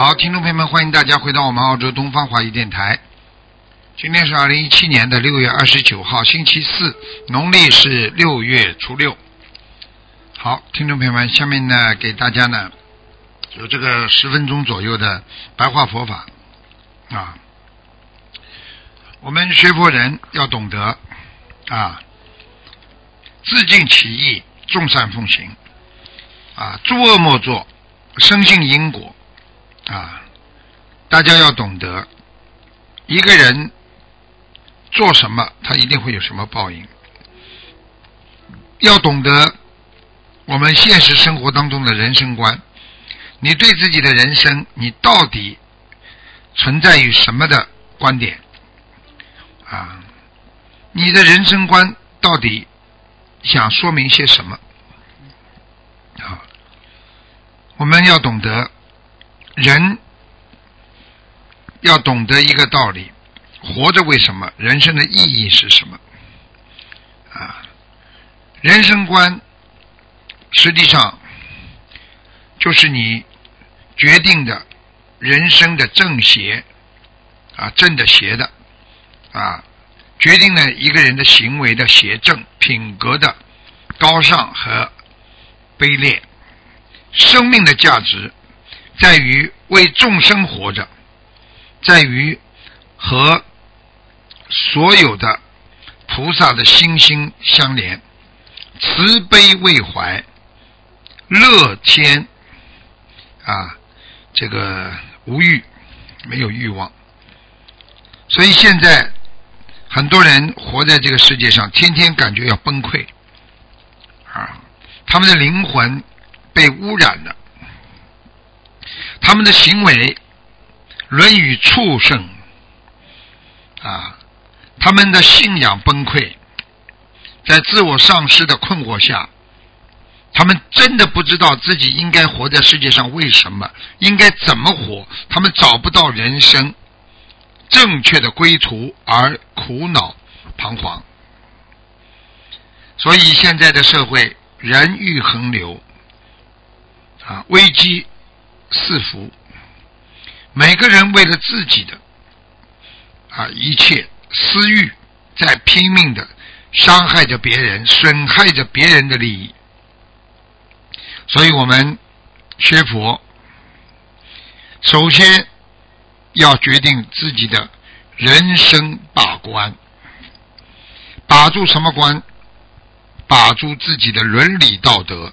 好，听众朋友们，欢迎大家回到我们澳洲东方华语电台。今天是二零一七年的六月二十九号，星期四，农历是六月初六。好，听众朋友们，下面呢，给大家呢有这个十分钟左右的白话佛法啊。我们学佛人要懂得啊，自尽其意，众善奉行啊，诸恶莫作，深信因果。啊，大家要懂得，一个人做什么，他一定会有什么报应。要懂得我们现实生活当中的人生观，你对自己的人生，你到底存在于什么的观点？啊，你的人生观到底想说明些什么？啊，我们要懂得。人要懂得一个道理：活着为什么？人生的意义是什么？啊，人生观实际上就是你决定的人生的正邪啊，正的邪的啊，决定了一个人的行为的邪正、品格的高尚和卑劣，生命的价值。在于为众生活着，在于和所有的菩萨的心心相连，慈悲为怀，乐天啊，这个无欲，没有欲望。所以现在很多人活在这个世界上，天天感觉要崩溃啊，他们的灵魂被污染了。他们的行为论语畜生啊，他们的信仰崩溃，在自我丧失的困惑下，他们真的不知道自己应该活在世界上为什么，应该怎么活，他们找不到人生正确的归途而苦恼彷徨，所以现在的社会人欲横流啊，危机。四福，每个人为了自己的啊一切私欲，在拼命的伤害着别人，损害着别人的利益。所以我们学佛，首先要决定自己的人生把关，把住什么关？把住自己的伦理道德，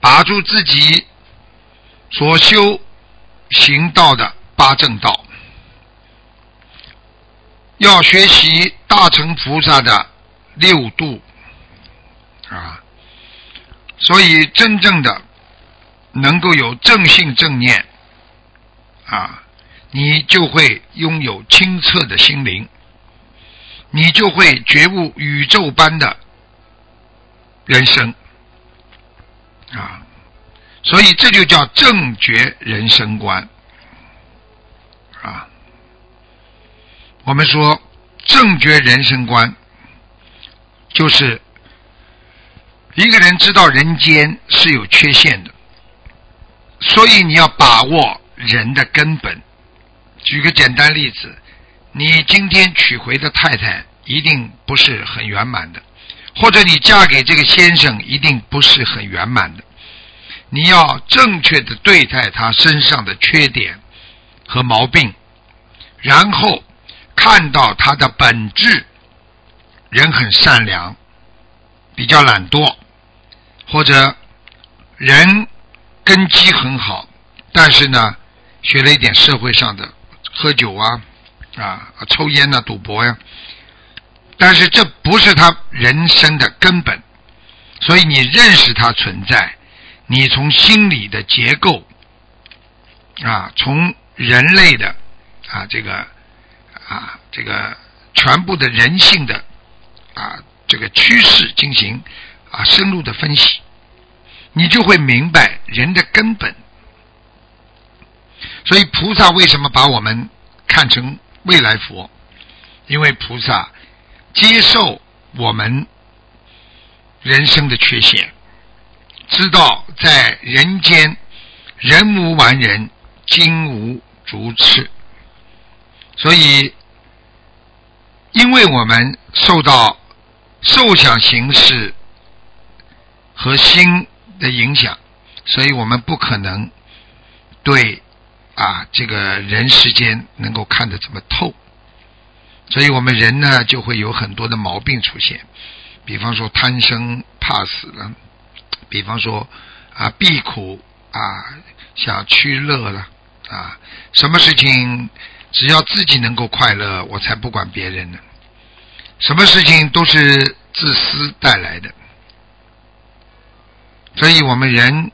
把住自己。所修行道的八正道，要学习大乘菩萨的六度。啊，所以真正的能够有正信正念啊，你就会拥有清澈的心灵，你就会觉悟宇宙般的人生。啊。所以这就叫正觉人生观啊！我们说正觉人生观，就是一个人知道人间是有缺陷的，所以你要把握人的根本。举个简单例子，你今天娶回的太太一定不是很圆满的，或者你嫁给这个先生一定不是很圆满的。你要正确的对待他身上的缺点和毛病，然后看到他的本质，人很善良，比较懒惰，或者人根基很好，但是呢，学了一点社会上的喝酒啊啊抽烟呐赌博呀，但是这不是他人生的根本，所以你认识他存在。你从心理的结构啊，从人类的啊这个啊这个全部的人性的啊这个趋势进行啊深入的分析，你就会明白人的根本。所以菩萨为什么把我们看成未来佛？因为菩萨接受我们人生的缺陷，知道在人间人无完人，金无足赤，所以因为我们受到受想行识和心的影响，所以我们不可能对啊这个人世间能够看得这么透。所以我们人呢，就会有很多的毛病出现，比方说贪生怕死了，比方说啊避苦啊想趋乐了啊，什么事情只要自己能够快乐，我才不管别人呢。什么事情都是自私带来的，所以我们人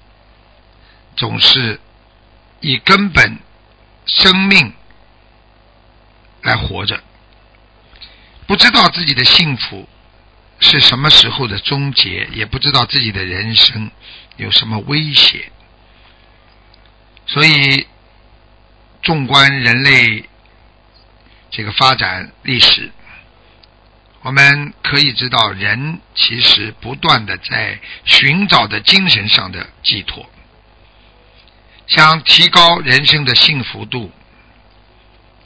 总是以根本生命来活着。不知道自己的幸福是什么时候的终结，也不知道自己的人生有什么威胁，所以纵观人类这个发展历史，我们可以知道，人其实不断的在寻找的精神上的寄托，想提高人生的幸福度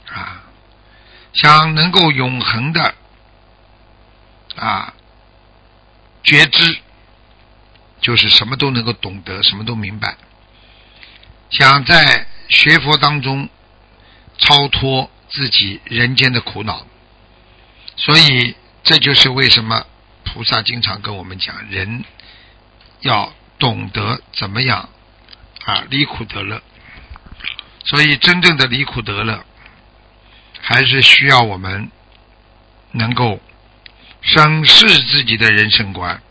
啊。想能够永恒的啊觉知，就是什么都能够懂得，什么都明白。想在学佛当中超脱自己人间的苦恼，所以这就是为什么菩萨经常跟我们讲，人要懂得怎么样啊离苦得乐。所以真正的离苦得乐。还是需要我们能够审视自己的人生观，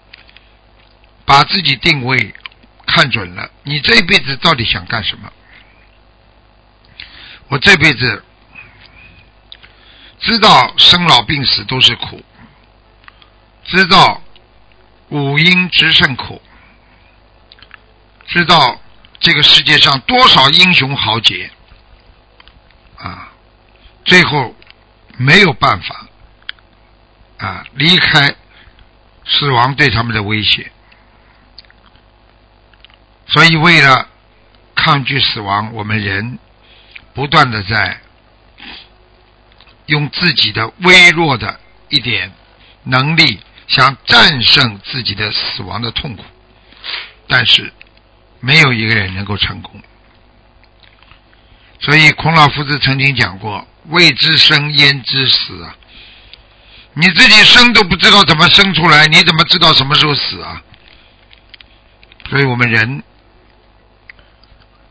把自己定位看准了。你这一辈子到底想干什么？我这辈子知道生老病死都是苦，知道五阴之胜苦，知道这个世界上多少英雄豪杰啊！最后没有办法啊离开死亡对他们的威胁，所以为了抗拒死亡，我们人不断的在用自己的微弱的一点能力，想战胜自己的死亡的痛苦，但是没有一个人能够成功。所以孔老夫子曾经讲过。未知生焉知死啊！你自己生都不知道怎么生出来，你怎么知道什么时候死啊？所以我们人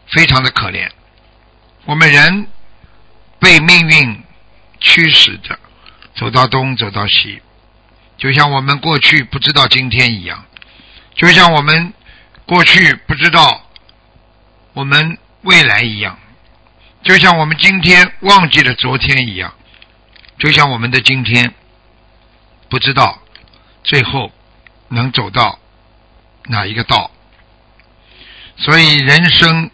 非常的可怜，我们人被命运驱使着走到东走到西，就像我们过去不知道今天一样，就像我们过去不知道我们未来一样。就像我们今天忘记了昨天一样，就像我们的今天不知道最后能走到哪一个道，所以人生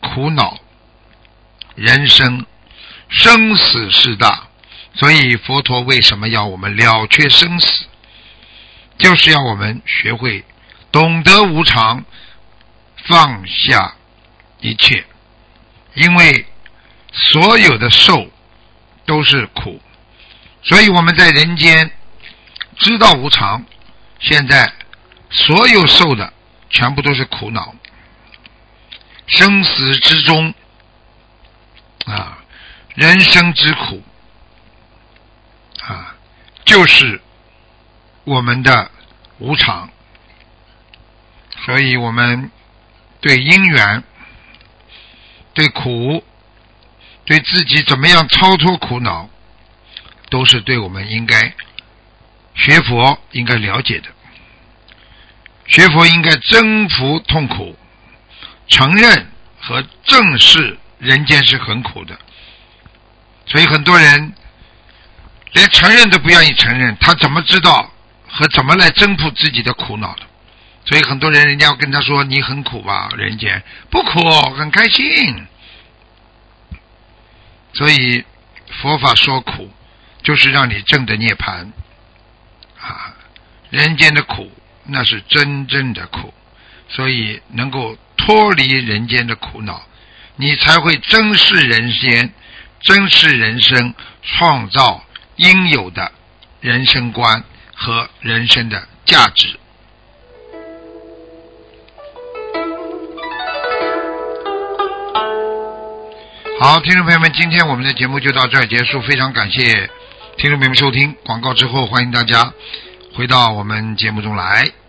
苦恼，人生生死事大，所以佛陀为什么要我们了却生死，就是要我们学会懂得无常，放下一切，因为。所有的受都是苦，所以我们在人间知道无常。现在所有受的全部都是苦恼，生死之中啊，人生之苦啊，就是我们的无常。所以我们对因缘、对苦。对自己怎么样超脱苦恼，都是对我们应该学佛应该了解的。学佛应该征服痛苦，承认和正视人间是很苦的。所以很多人连承认都不愿意承认，他怎么知道和怎么来征服自己的苦恼的？所以很多人，人家要跟他说：“你很苦吧？人间不苦，很开心。”所以佛法说苦，就是让你证得涅槃！人间的苦，那是真正的苦，所以能够脱离人间的苦恼，你才会珍视人间，珍视人生，创造应有的人生观和人生的价值。好，听众朋友们，今天我们的节目就到这儿结束，非常感谢听众朋友们收听。广告之后，欢迎大家回到我们节目中来。